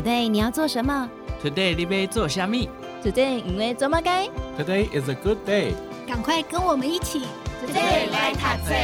Today 你要做什么？Today 你要做虾米？Today 因为做么该？Today is a good day。赶快跟我们一起，Today 来读册。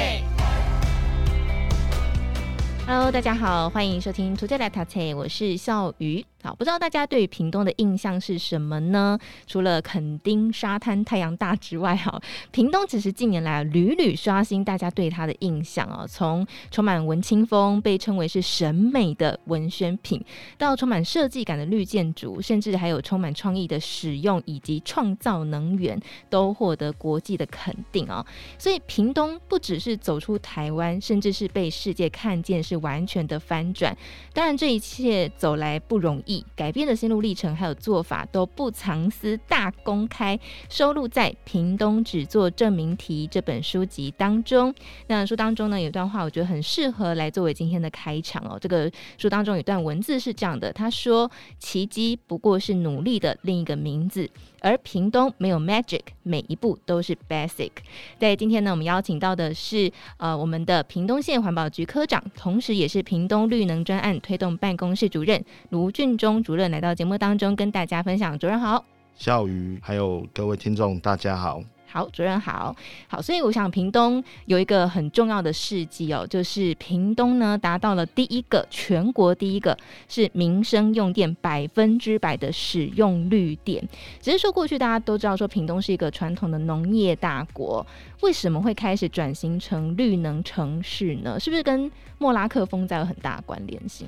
Hello，大家好，欢迎收听 Today 来读册，我是笑鱼。好，不知道大家对于屏东的印象是什么呢？除了垦丁沙滩太阳大之外，哈，屏东其实近年来屡屡刷新大家对它的印象哦。从充满文青风，被称为是审美的文宣品，到充满设计感的绿建筑，甚至还有充满创意的使用以及创造能源，都获得国际的肯定啊。所以屏东不只是走出台湾，甚至是被世界看见，是完全的翻转。当然，这一切走来不容易。改变的心路历程还有做法都不藏私大公开，收录在《屏东只做证明题》这本书籍当中。那书当中呢，有一段话，我觉得很适合来作为今天的开场哦。这个书当中有一段文字是这样的：他说，奇迹不过是努力的另一个名字。而屏东没有 magic，每一步都是 basic。在今天呢，我们邀请到的是呃我们的屏东县环保局科长，同时也是屏东绿能专案推动办公室主任卢俊忠主任来到节目当中跟大家分享。主任好，小雨还有各位听众大家好。好，主任好，好，所以我想屏东有一个很重要的事迹哦，就是屏东呢达到了第一个全国第一个是民生用电百分之百的使用率电。只是说过去大家都知道说屏东是一个传统的农业大国，为什么会开始转型成绿能城市呢？是不是跟莫拉克风灾有很大关联性？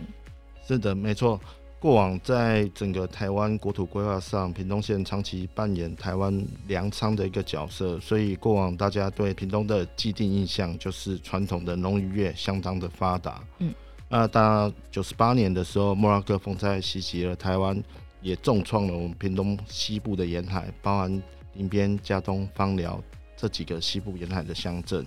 是的，没错。过往在整个台湾国土规划上，屏东县长期扮演台湾粮仓的一个角色，所以过往大家对屏东的既定印象就是传统的农渔业相当的发达。嗯，那到九十八年的时候，莫拉克风灾袭击了台湾，也重创了我们屏东西部的沿海，包含林边、加东、芳寮这几个西部沿海的乡镇。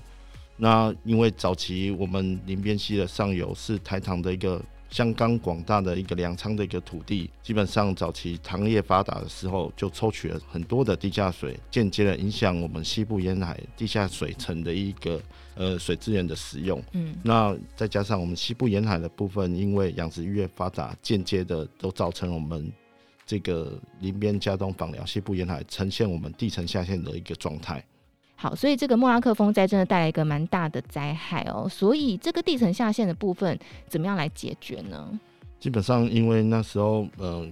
那因为早期我们林边溪的上游是台糖的一个。相当广大的一个粮仓的一个土地，基本上早期糖业发达的时候，就抽取了很多的地下水，间接的影响我们西部沿海地下水层的一个呃水资源的使用。嗯，那再加上我们西部沿海的部分，因为养殖渔业发达，间接的都造成我们这个林边、佳冬、枋寮西部沿海呈现我们地层下陷的一个状态。好，所以这个莫拉克风灾真的带来一个蛮大的灾害哦。所以这个地层下陷的部分，怎么样来解决呢？基本上，因为那时候，呃，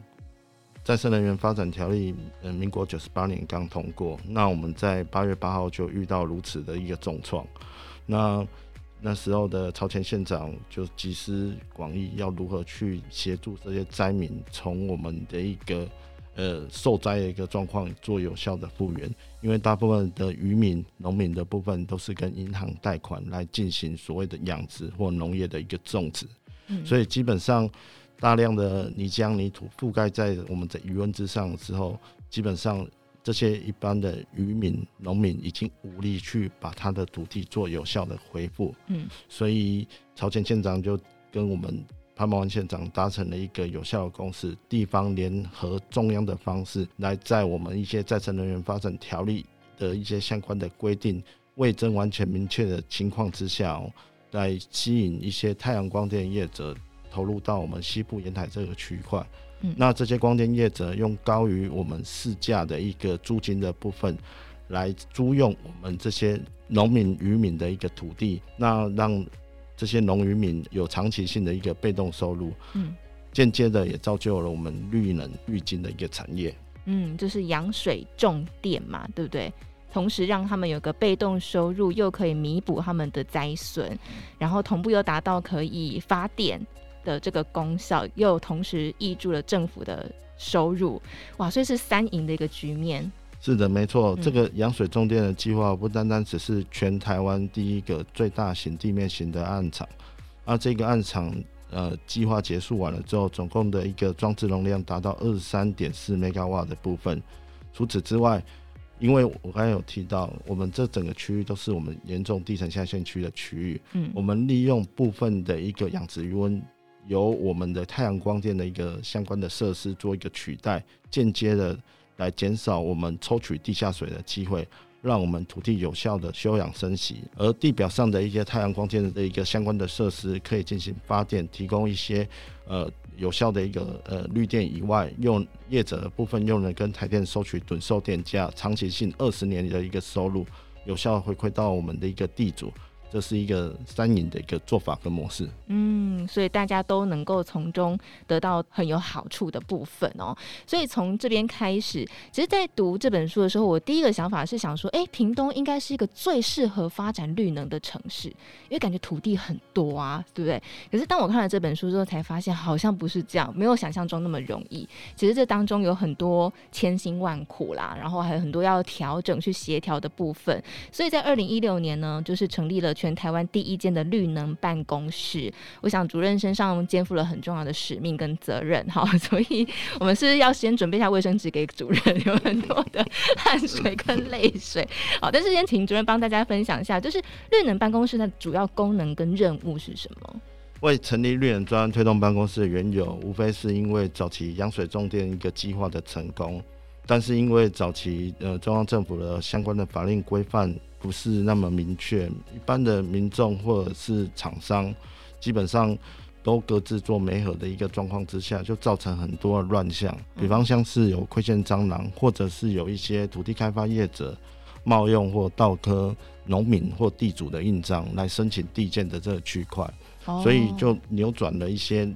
再生能源发展条例，呃，民国九十八年刚通过，那我们在八月八号就遇到如此的一个重创。那那时候的朝前县长就集思广益，要如何去协助这些灾民，从我们的一个。呃，受灾的一个状况做有效的复原，因为大部分的渔民、农民的部分都是跟银行贷款来进行所谓的养殖或农业的一个种植，嗯，所以基本上大量的泥浆泥土覆盖在我们的余温之上之后，基本上这些一般的渔民、农民已经无力去把他的土地做有效的恢复，嗯，所以朝前县长就跟我们。潘茂安县长达成了一个有效的共识，地方联合中央的方式，来在我们一些再生能源发展条例的一些相关的规定未臻完全明确的情况之下，哦，来吸引一些太阳光电业者投入到我们西部沿海这个区块。嗯，那这些光电业者用高于我们市价的一个租金的部分，来租用我们这些农民渔民的一个土地，那让。这些农渔民有长期性的一个被动收入，嗯，间接的也造就了我们绿能绿金的一个产业，嗯，就是养水种电嘛，对不对？同时让他们有个被动收入，又可以弥补他们的灾损，然后同步又达到可以发电的这个功效，又同时挹注了政府的收入，哇，所以是三赢的一个局面。是的，没错，这个羊水种电的计划不单单只是全台湾第一个最大型地面型的暗场，而这个暗场呃计划结束完了之后，总共的一个装置容量达到二十三点四 mega 瓦的部分。除此之外，因为我刚才有提到，我们这整个区域都是我们严重地层下陷区的区域，嗯，我们利用部分的一个养殖鱼温，由我们的太阳光电的一个相关的设施做一个取代，间接的。来减少我们抽取地下水的机会，让我们土地有效的休养生息，而地表上的一些太阳光电的一个相关的设施，可以进行发电，提供一些呃有效的一个呃绿电以外，用业者部分用了跟台电收取趸售电价，长期性二十年的一个收入，有效回馈到我们的一个地主。这是一个三赢的一个做法跟模式，嗯，所以大家都能够从中得到很有好处的部分哦。所以从这边开始，其实，在读这本书的时候，我第一个想法是想说，哎，屏东应该是一个最适合发展绿能的城市，因为感觉土地很多啊，对不对？可是当我看了这本书之后，才发现好像不是这样，没有想象中那么容易。其实这当中有很多千辛万苦啦，然后还有很多要调整去协调的部分。所以在二零一六年呢，就是成立了。全台湾第一间的绿能办公室，我想主任身上肩负了很重要的使命跟责任，哈，所以我们是要先准备一下卫生纸给主任，有很多的汗水跟泪水，好，但是先请主任帮大家分享一下，就是绿能办公室的主要功能跟任务是什么？为成立绿能专案推动办公室的缘由，无非是因为早期扬水重电一个计划的成功，但是因为早期呃中央政府的相关的法令规范。不是那么明确，一般的民众或者是厂商，基本上都各自做媒合的一个状况之下，就造成很多乱象。比方像是有亏欠蟑螂，或者是有一些土地开发业者冒用或倒科农民或地主的印章来申请地建的这个区块，所以就扭转了一些。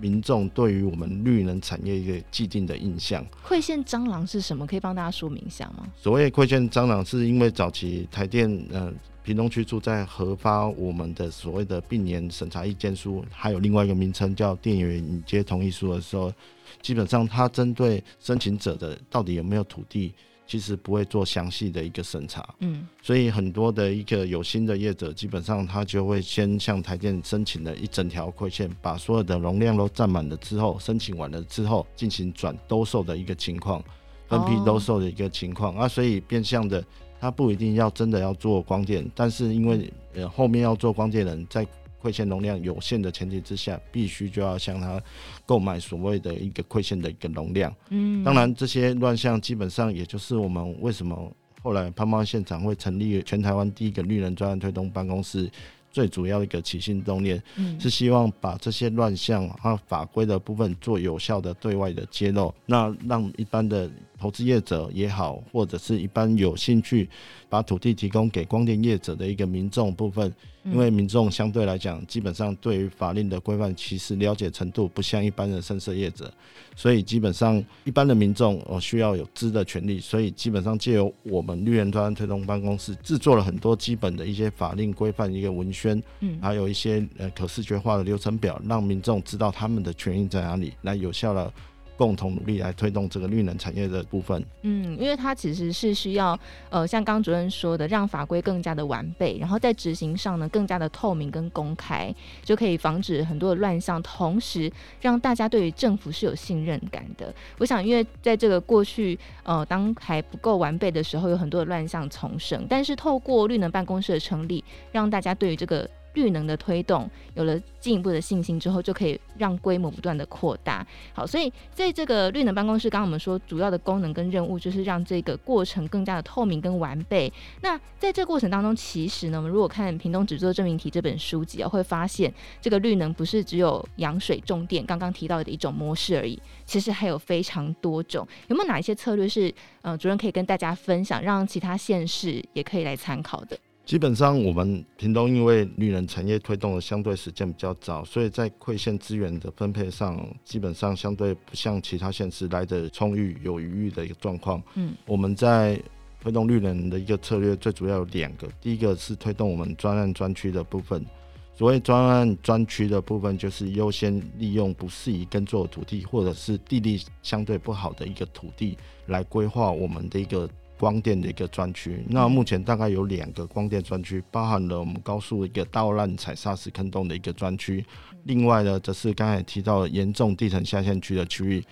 民众对于我们绿能产业一个既定的印象，亏欠蟑螂是什么？可以帮大家说明一下吗？所谓亏欠蟑螂，是因为早期台电呃屏东区住在核发我们的所谓的并联审查意见书，还有另外一个名称叫电源引接同意书的时候，基本上它针对申请者的到底有没有土地。其实不会做详细的一个审查，嗯，所以很多的一个有心的业者，基本上他就会先向台电申请了一整条亏线，把所有的容量都占满了之后，申请完了之后进行转兜售的一个情况，分批兜售的一个情况、哦、啊，所以变相的他不一定要真的要做光电，但是因为呃后面要做光电人在。亏欠容量有限的前提之下，必须就要向他购买所谓的一个亏欠的一个容量。嗯，当然这些乱象基本上也就是我们为什么后来潘茂县长会成立全台湾第一个绿能专案推动办公室。最主要的一个起心动念，是希望把这些乱象和法规的部分做有效的对外的揭露，那让一般的投资业者也好，或者是一般有兴趣把土地提供给光电业者的一个民众部分，因为民众相对来讲，基本上对于法令的规范其实了解程度不像一般的深色业者，所以基本上一般的民众哦需要有知的权利，所以基本上借由我们绿源专案推动办公室制作了很多基本的一些法令规范一个文宣，嗯，还有一些呃可视觉化的流程表，让民众知道他们的权益在哪里，来有效的。共同努力来推动这个绿能产业的部分。嗯，因为它其实是需要，呃，像刚主任说的，让法规更加的完备，然后在执行上呢更加的透明跟公开，就可以防止很多的乱象，同时让大家对于政府是有信任感的。我想，因为在这个过去，呃，当还不够完备的时候，有很多的乱象丛生，但是透过绿能办公室的成立，让大家对于这个。绿能的推动有了进一步的信心之后，就可以让规模不断的扩大。好，所以在这个绿能办公室，刚刚我们说主要的功能跟任务就是让这个过程更加的透明跟完备。那在这个过程当中，其实呢，我们如果看屏东只做证明题这本书籍啊，会发现这个绿能不是只有养水种电刚刚提到的一种模式而已，其实还有非常多种。有没有哪一些策略是呃主任可以跟大家分享，让其他县市也可以来参考的？基本上，我们屏东因为绿能产业推动的相对时间比较早，所以在馈线资源的分配上，基本上相对不像其他县市来的充裕、有余裕的一个状况。嗯，我们在推动绿能的一个策略，最主要有两个。第一个是推动我们专案专区的部分，所谓专案专区的部分，就是优先利用不适宜耕作的土地，或者是地力相对不好的一个土地，来规划我们的一个。光电的一个专区，那目前大概有两个光电专区，包含了我们高速一个倒烂踩砂石坑洞的一个专区，另外呢，则是刚才提到严重地层下陷区的区域。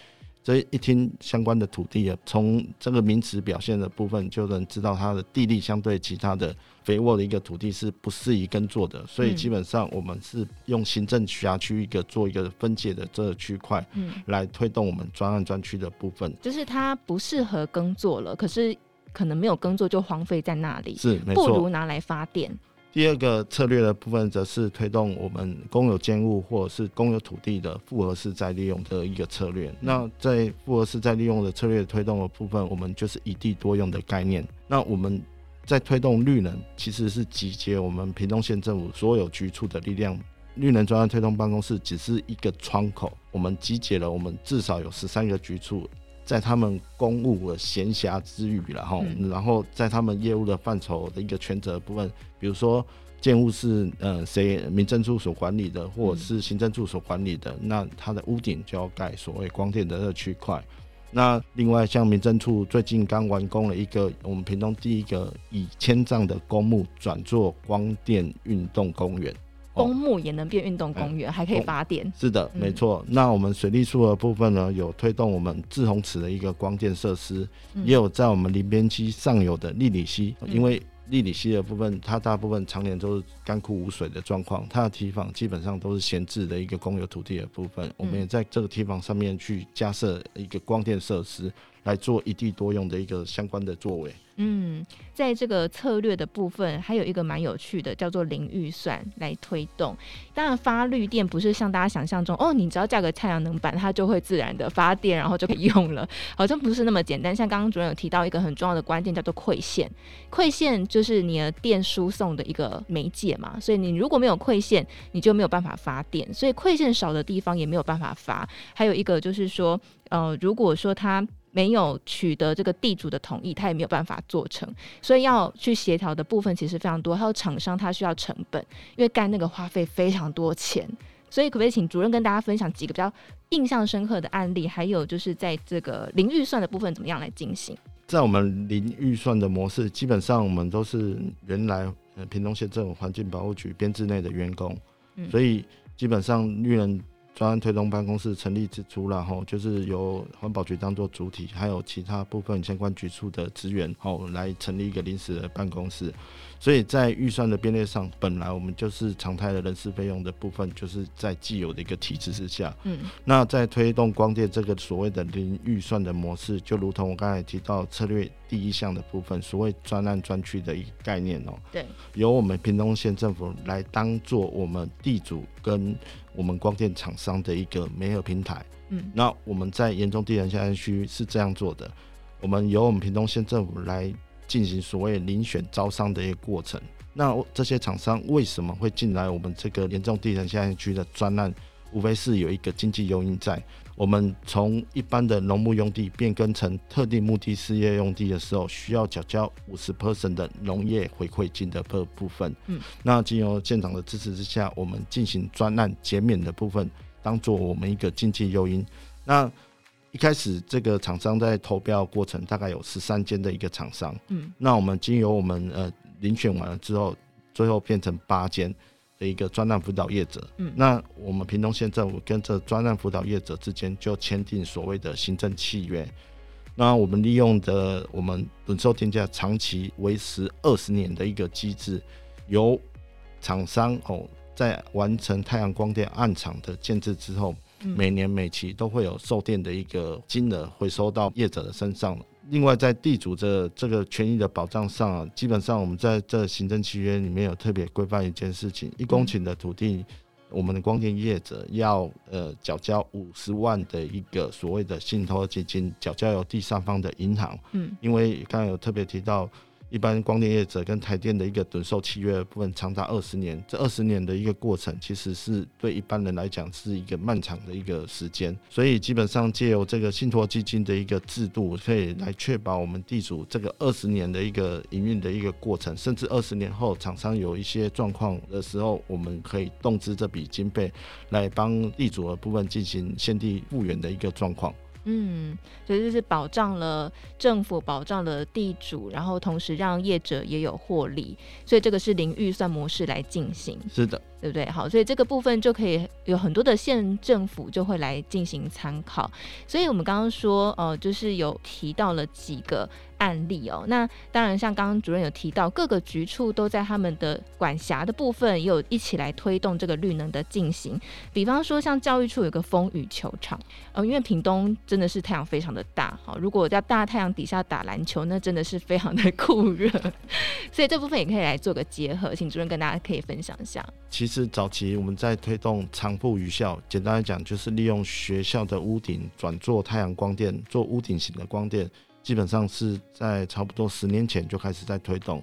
这一听相关的土地啊，从这个名词表现的部分，就能知道它的地力相对其他的肥沃的一个土地是不适宜耕作的，所以基本上我们是用行政辖区一个做一个分界的这个区块，嗯，来推动我们专案专区的部分，就是它不适合耕作了，可是。可能没有耕作就荒废在那里，是，不如拿来发电。第二个策略的部分，则是推动我们公有建物或者是公有土地的复合式再利用的一个策略。那在复合式再利用的策略推动的部分，我们就是一地多用的概念。那我们在推动绿能，其实是集结我们屏东县政府所有局处的力量。绿能专案推动办公室只是一个窗口，我们集结了我们至少有十三个局处，在他们公务的闲暇之余，然后，然后在他们业务的范畴的一个权责部分，比如说建物是呃谁民政处所管理的，或者是行政处所管理的，那它的屋顶就要盖所谓光电的这区块。那另外像民政处最近刚完工了一个我们屏东第一个以千丈的公墓转做光电运动公园。公墓也能变运动公园，嗯，还可以发电。是的，没错，嗯。那我们水利处的部分呢，有推动我们滞洪池的一个光电设施，嗯，也有在我们林边溪上游的利里溪，嗯，因为利里溪的部分，它大部分常年都是干枯无水的状况，它的堤防基本上都是闲置的一个公有土地的部分，我们也在这个堤防上面去加设一个光电设施，来做一地多用的一个相关的作为。嗯，在这个策略的部分，还有一个蛮有趣的，叫做零预算来推动。当然，发绿电不是像大家想象中哦，你只要价格太阳能板，它就会自然的发电，然后就可以用了，好像不是那么简单。像刚刚主任有提到一个很重要的关键，叫做馈线。馈线就是你的电输送的一个媒介嘛，所以你如果没有馈线，你就没有办法发电。所以馈线少的地方也没有办法发。还有一个就是说，呃，如果说它没有取得这个地主的同意，他也没有办法做成，所以要去协调的部分其实非常多。还有厂商他需要成本，因为干那个花费非常多钱，所以可不可以请主任跟大家分享几个比较印象深刻的案例？还有就是在这个零预算的部分怎么样来进行？在我们零预算的模式，基本上我们都是原来呃屏东县政府环境保护局编制内的员工，嗯，所以基本上绿能。专案推动办公室成立之初，然后就是由环保局当做主体，还有其他部分相关局处的资源，哦，来成立一个临时的办公室。所以在预算的编列上，本来我们就是常态的人事费用的部分，就是在既有的一个体制之下。嗯，那在推动光电这个所谓的零预算的模式，就如同我刚才提到策略第一项的部分，所谓专案专区的一个概念哦。对，由我们屏东县政府来当做我们地主跟。我们光电厂商的一个媒合平台，嗯，那我们在严重地层下山区是这样做的，我们由我们屏东县政府来进行所谓遴选招商的一个过程。那这些厂商为什么会进来我们这个严重地层下山区的专案？无非是有一个经济诱因在。我们从一般的农牧用地变更成特定目的事业用地的时候，需要缴交五十 percent 的农业回馈金的部部分。嗯，那经由县长的支持之下，我们进行专案减免的部分，当做我们一个经济诱因。那一开始这个厂商在投标过程大概有十三间的一个厂商。嗯，那我们经由我们呃遴选完了之后，最后变成八间。的一个专案辅导业者，嗯，那我们屏东县政府跟这专案辅导业者之间就签订所谓的行政契约，那我们利用的我们趸售定价长期维持二十年的一个机制，由厂商哦在完成太阳光电案场的建制之后，每年每期都会有售电的一个金额回收到业者的身上。另外，在地主这这个权益的保障上啊，基本上我们在这行政契约里面有特别规范一件事情：一公顷的土地，我们的光电业者要呃缴交五十万的一个所谓的信托基金，缴交由第三方的银行。嗯，因为刚刚有特别提到。一般光电业者跟台电的一个趸售契约部分长达二十年，这二十年的一个过程，其实是对一般人来讲是一个漫长的一个时间。所以基本上借由这个信托基金的一个制度，可以来确保我们地主这个二十年的一个营运的一个过程，甚至二十年后厂商有一些状况的时候，我们可以动支这笔经费来帮地主的部分进行现地复原的一个状况。嗯，所以就是保障了政府，保障了地主，然后同时让业者也有获利，所以这个是零预算模式来进行。是的，对不对？好，所以这个部分就可以有很多的县政府就会来进行参考。所以我们刚刚说，呃，就是有提到了几个案例哦。那当然，像刚刚主任有提到，各个局处都在他们的管辖的部分，也有一起来推动这个绿能的进行。比方说，像教育处有个风雨球场，呃，因为屏东真的是太阳非常的大，好，如果在大太阳底下打篮球，那真的是非常的酷热，所以这部分也可以来做个结合，请主任跟大家可以分享一下。其实是早期我们在推动长曝雨校，简单来讲就是利用学校的屋顶转做太阳光电，做屋顶型的光电。基本上是在差不多十年前就开始在推动，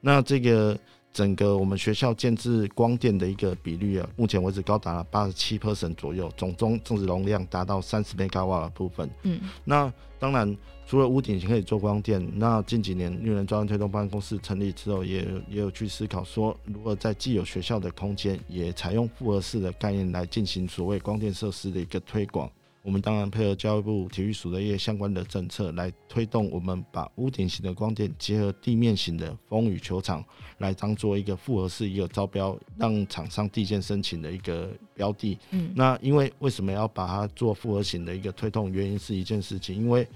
那这个整个我们学校建置光电的一个比率啊，目前为止高达了八十七 percent 左右，总中总容量达到三十 megawatt 的部分。嗯，那当然除了屋顶可以做光电，那近几年绿能专案推动办公室成立之后也，也也有去思考说，如何在既有学校的空间也采用复合式的概念来进行所谓光电设施的一个推广。我们当然配合教育部体育署的一些相关的政策，来推动我们把屋顶型的光电结合地面型的风雨球场，来当做一个复合式一个招标，让厂商递件申请的一个标的。嗯，那因为为什么要把它做复合型的一个推动？原因是一件事情，因为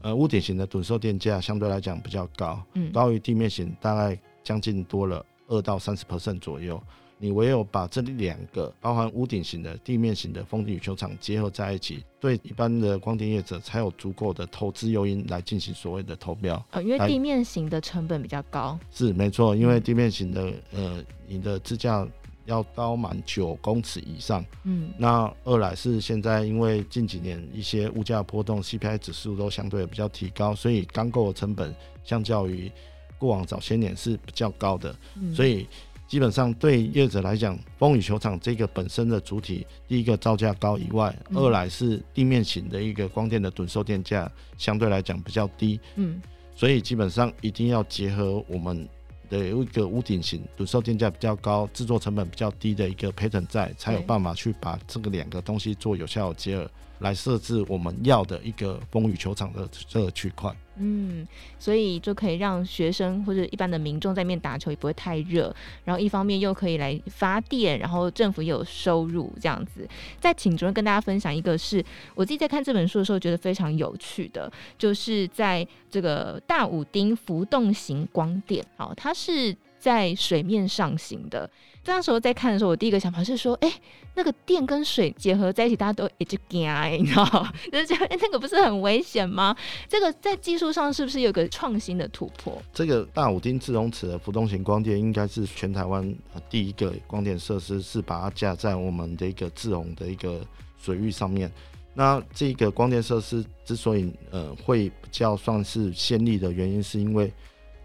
呃屋顶型的趸售电价相对来讲比较高，嗯，高于地面型大概将近多了二到三十 percent 左右。你唯有把这两个包含屋顶型的、地面型的风雨球场结合在一起，对一般的光电业者才有足够的投资诱因来进行所谓的投标。呃，因为地面型的成本比较高。是没错，因为地面型的呃，你的支架要高满九公尺以上。嗯。那二来是现在因为近几年一些物价波动，CPI 指数都相对比较提高，所以钢构的成本相较于过往早些年是比较高的。嗯。所以。基本上对业者来讲，风雨球场这个本身的主体，第一个造价高以外，嗯、二来是地面型的一个光电的趸售电价相对来讲比较低，嗯，所以基本上一定要结合我们的一个屋顶型趸售电价比较高、制作成本比较低的一个 pattern 在，才有办法去把这个两个东西做有效的结合。来设置我们要的一个风雨球场的这个区块，嗯，所以就可以让学生或者一般的民众在面打球也不会太热，然后一方面又可以来发电，然后政府也有收入这样子。再请主任跟大家分享一个是我自己在看这本书的时候觉得非常有趣的，就是在这个大武丁浮动型光电，好，它是在水面上行的。那时候在看的时候，我第一个想法是说，哎、那个电跟水结合在一起，大家都一直惊，你知道？就是觉得那个不是很危险吗？这个在技术上是不是有个创新的突破？这个大武丁滞洪池的浮动型光电应该是全台湾第一个光电设施，是把它架在我们的一个滞洪的一个水域上面。那这个光电设施之所以呃会比较算是先例的原因，是因为。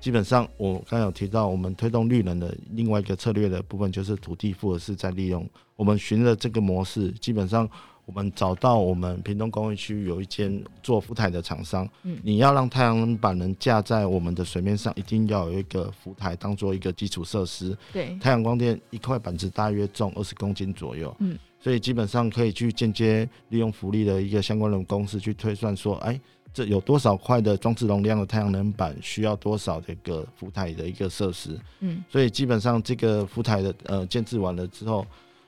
基本上，我刚才有提到，我们推动绿能的另外一个策略的部分，就是土地复合式再利用。我们循着这个模式，基本上我们找到我们屏东工业区有一间做浮台的厂商。嗯，你要让太阳能板能架在我们的水面上，一定要有一个浮台当做一个基础设施。对，太阳光电一块板子大约重二十公斤左右。嗯，所以基本上可以去间接利用浮力的一个相关的公式去推算说，哎。这有多少块的装置容量的太阳能板需要多少的一个浮台的一个设施？嗯，所以基本上这个浮台的呃建制完了之后，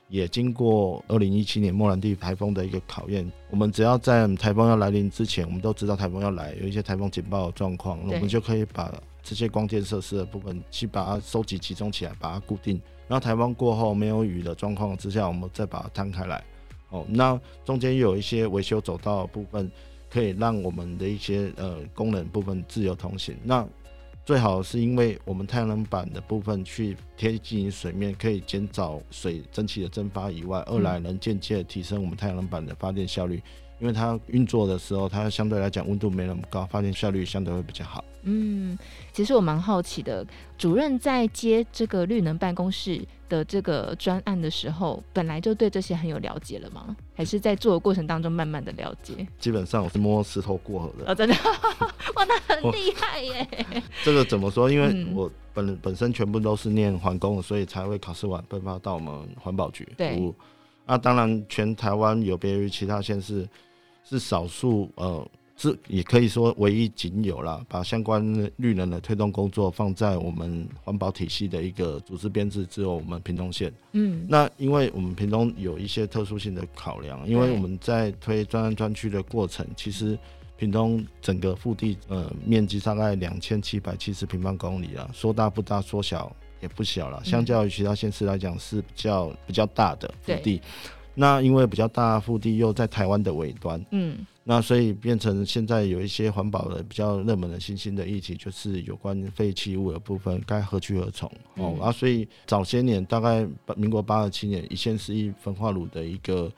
也经过二零一七年莫兰蒂台风的一个考验。我们只要在台风要来临之前，我们都知道台风要来，有一些台风警报的状况，我们就可以把这些光电设施的部分去把它收集集中起来，把它固定。然后台风过后没有雨的状况之下，我们再把它摊开来。哦，那中间又有一些维修走道的部分。可以让我们的一些呃功能部分自由通行。那最好是因为我们太阳能板的部分去贴近水面，可以减少水蒸气的蒸发以外，二来能间接提升我们太阳能板的发电效率。因为它运作的时候，它相对来讲温度没那么高，发电效率相对会比较好。嗯，其实我蛮好奇的，主任在接这个绿能办公室的这个专案的时候，本来就对这些很有了解了吗？还是在做的过程当中慢慢的了解？基本上我是摸石头过河的。哦，真的？哇，那很厉害耶！这个怎么说？因为我本、嗯、本身全部都是念环工的，所以才会考试完分发到我们环保局服务。那当然，全台湾有别于其他县市。是少数，呃，是也可以说唯一仅有啦，把相关绿能的推动工作放在我们环保体系的一个组织编制，只有我们屏东县。嗯，那因为我们屏东有一些特殊性的考量，因为我们在推专案专区的过程，其实屏东整个腹地呃面积大概两千七百七十平方公里啊，说大不大，说小也不小了。相较于其他县市来讲，是比较比较大的腹地。那因为比较大腹地又在台湾的尾端，嗯，那所以变成现在有一些环保的比较热门的新兴的议题，就是有关废弃物的部分该何去何从哦。啊，所以早些年大概民国八十七年，一县市一焚化炉的一个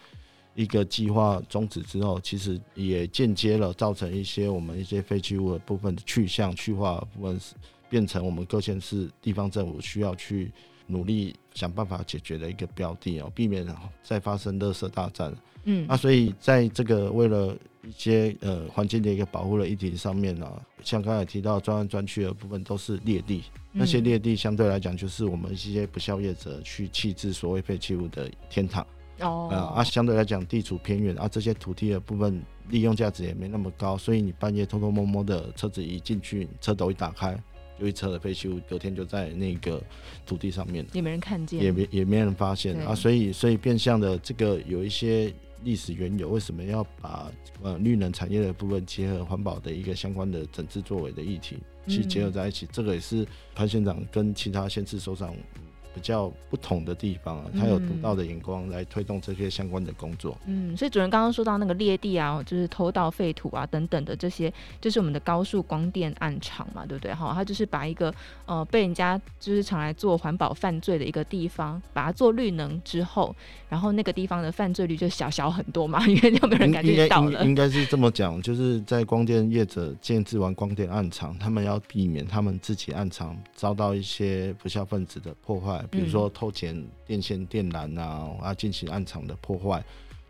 一个计划终止之后，其实也间接了造成一些我们一些废弃物的部分的去向去化部分，变成我们各县市地方政府需要去。努力想办法解决的一个标的哦，避免再发生垃圾大战。嗯，那所以在这个为了一些呃环境的一个保护的议题上面呢、啊，像刚才提到专案专区的部分都是劣地，那些劣地相对来讲就是我们一些不肖业者去弃置所谓废弃物的天堂。哦，啊，相对来讲地处偏远，啊，这些土地的部分利用价值也没那么高，所以你半夜偷偷摸摸的车子一进去，车斗一打开。有一车的废弃物，隔天就在那个土地上面，也没人看见，也没也没人发现。啊，所以所以变相的这个有一些历史缘由，为什么要把呃绿能产业的部分结合环保的一个相关的整治作为的议题去结合在一起，嗯、这个也是潘县长跟其他县市首长。比较不同的地方啊，他有独到的眼光来推动这些相关的工作。嗯，所以主任刚刚说到那个裂地啊，就是偷盗废土啊等等的这些，就是我们的高速光电暗场嘛，对不对？哈，他就是把一个呃被人家就是常来做环保犯罪的一个地方，把它做绿能之后，然后那个地方的犯罪率就小小很多嘛，因为就没有人敢去盗了。应该是这么讲，就是在光电业者建制完光电暗场，他们要避免他们自己暗场遭到一些不孝分子的破坏。比如说偷剪电线电缆啊，啊进行暗场的破坏，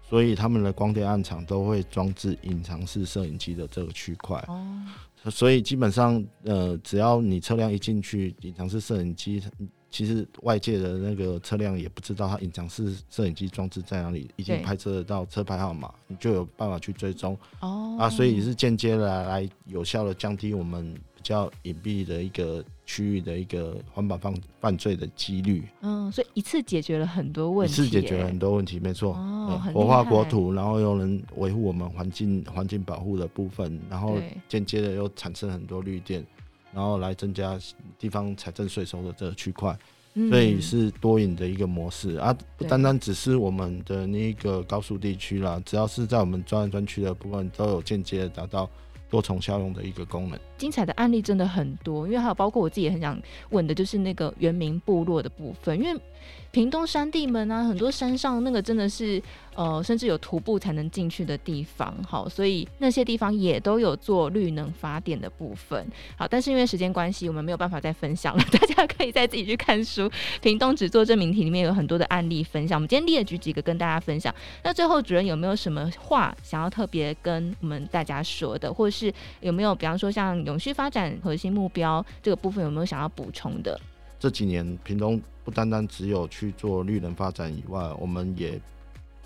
所以他们的光电暗场都会装置隐藏式摄影机的这个区块。哦，所以基本上呃，只要你车辆一进去，隐藏式摄影机，其实外界的那个车辆也不知道它隐藏式摄影机装置在哪里，已经拍摄得到车牌号码，你就有办法去追踪。哦，啊，所以是间接的来有效的降低我们比较隐蔽的一个。区域的一个环保犯犯罪的几率，嗯，所以一次解决了很多问题，一次解决了很多问题，没错，哦，活化国土，然后又能维护我们环境环境保护的部分，然后间接的又产生很多绿电，然后来增加地方财政税收的这个区块，嗯，所以是多赢的一个模式。啊，不单单只是我们的那个高速地区啦，只要是在我们专案专区的部分，都有间接的达到。多重效用的一个功能，精彩的案例真的很多，因为还有包括我自己也很想问的，就是那个原民部落的部分，因为。屏东山地门啊，很多山上那个真的是，呃，甚至有徒步才能进去的地方。好，所以那些地方也都有做绿能发电的部分。好，但是因为时间关系，我们没有办法再分享了。大家可以再自己去看书。屏东只做证明题里面有很多的案例分享。我们今天列举几个跟大家分享。那最后主任有没有什么话想要特别跟我们大家说的，或者是有没有比方说像永续发展核心目标这个部分有没有想要补充的？这几年屏东。不单单只有去做绿能发展以外，我们也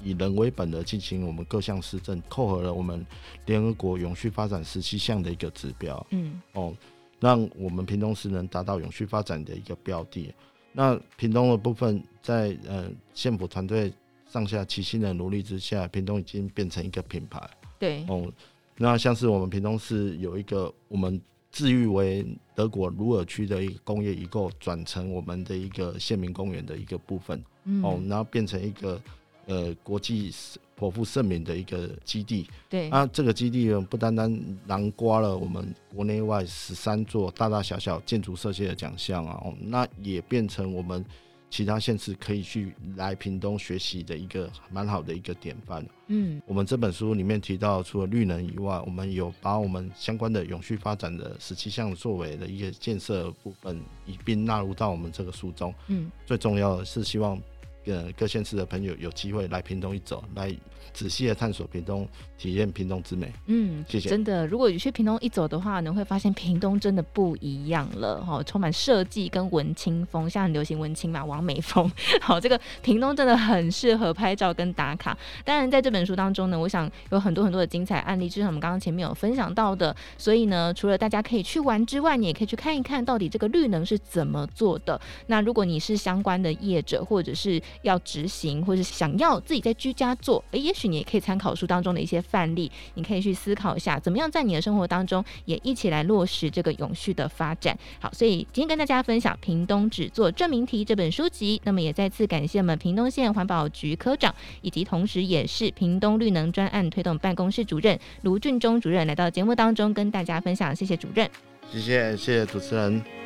以人为本的进行我们各项施政，扣合了我们联合国永续发展十七项的一个指标，嗯，哦，让我们屏东市能达到永续发展的一个标的。那屏东的部分在，在呃县府团队上下齐心的努力之下，屏东已经变成一个品牌。对，哦，那像是我们屏东市有一个我们。自誉为德国鲁尔区的一个工业遗构，转成我们的一个县民公园的一个部分，嗯、哦，然后变成一个呃国际颇负盛名的一个基地。对，那这个基地呢，不单单囊括了我们国内外十三座大大小小建筑设计的奖项啊，哦，那也变成我们。其他县市可以去来屏东学习的一个蛮好的一个典范。嗯，我们这本书里面提到，除了绿能以外，我们有把我们相关的永续发展的十七项作为的一个建设部分一并纳入到我们这个书中。嗯，最重要的是希望。呃，各县市的朋友有机会来屏东一走，来仔细的探索屏东，体验屏东之美。嗯，谢谢。真的，如果你去屏东一走的话，你会发现屏东真的不一样了哈，充满设计跟文青风，像很流行文青嘛，网美风。好，这个屏东真的很适合拍照跟打卡。当然，在这本书当中呢，我想有很多很多的精彩案例，就像我们刚刚前面有分享到的。所以呢，除了大家可以去玩之外，你也可以去看一看到底这个绿能是怎么做的。那如果你是相关的业者，或者是要执行，或是想要自己在居家做，诶，也许你也可以参考书当中的一些范例，你可以去思考一下，怎么样在你的生活当中也一起来落实这个永续的发展。好，所以今天跟大家分享《屏东只做证明题》这本书籍，那么也再次感谢我们屏东县环保局科长，以及同时也是屏东绿能专案推动办公室主任卢俊忠主任来到节目当中跟大家分享，谢谢主任，谢谢谢谢主持人。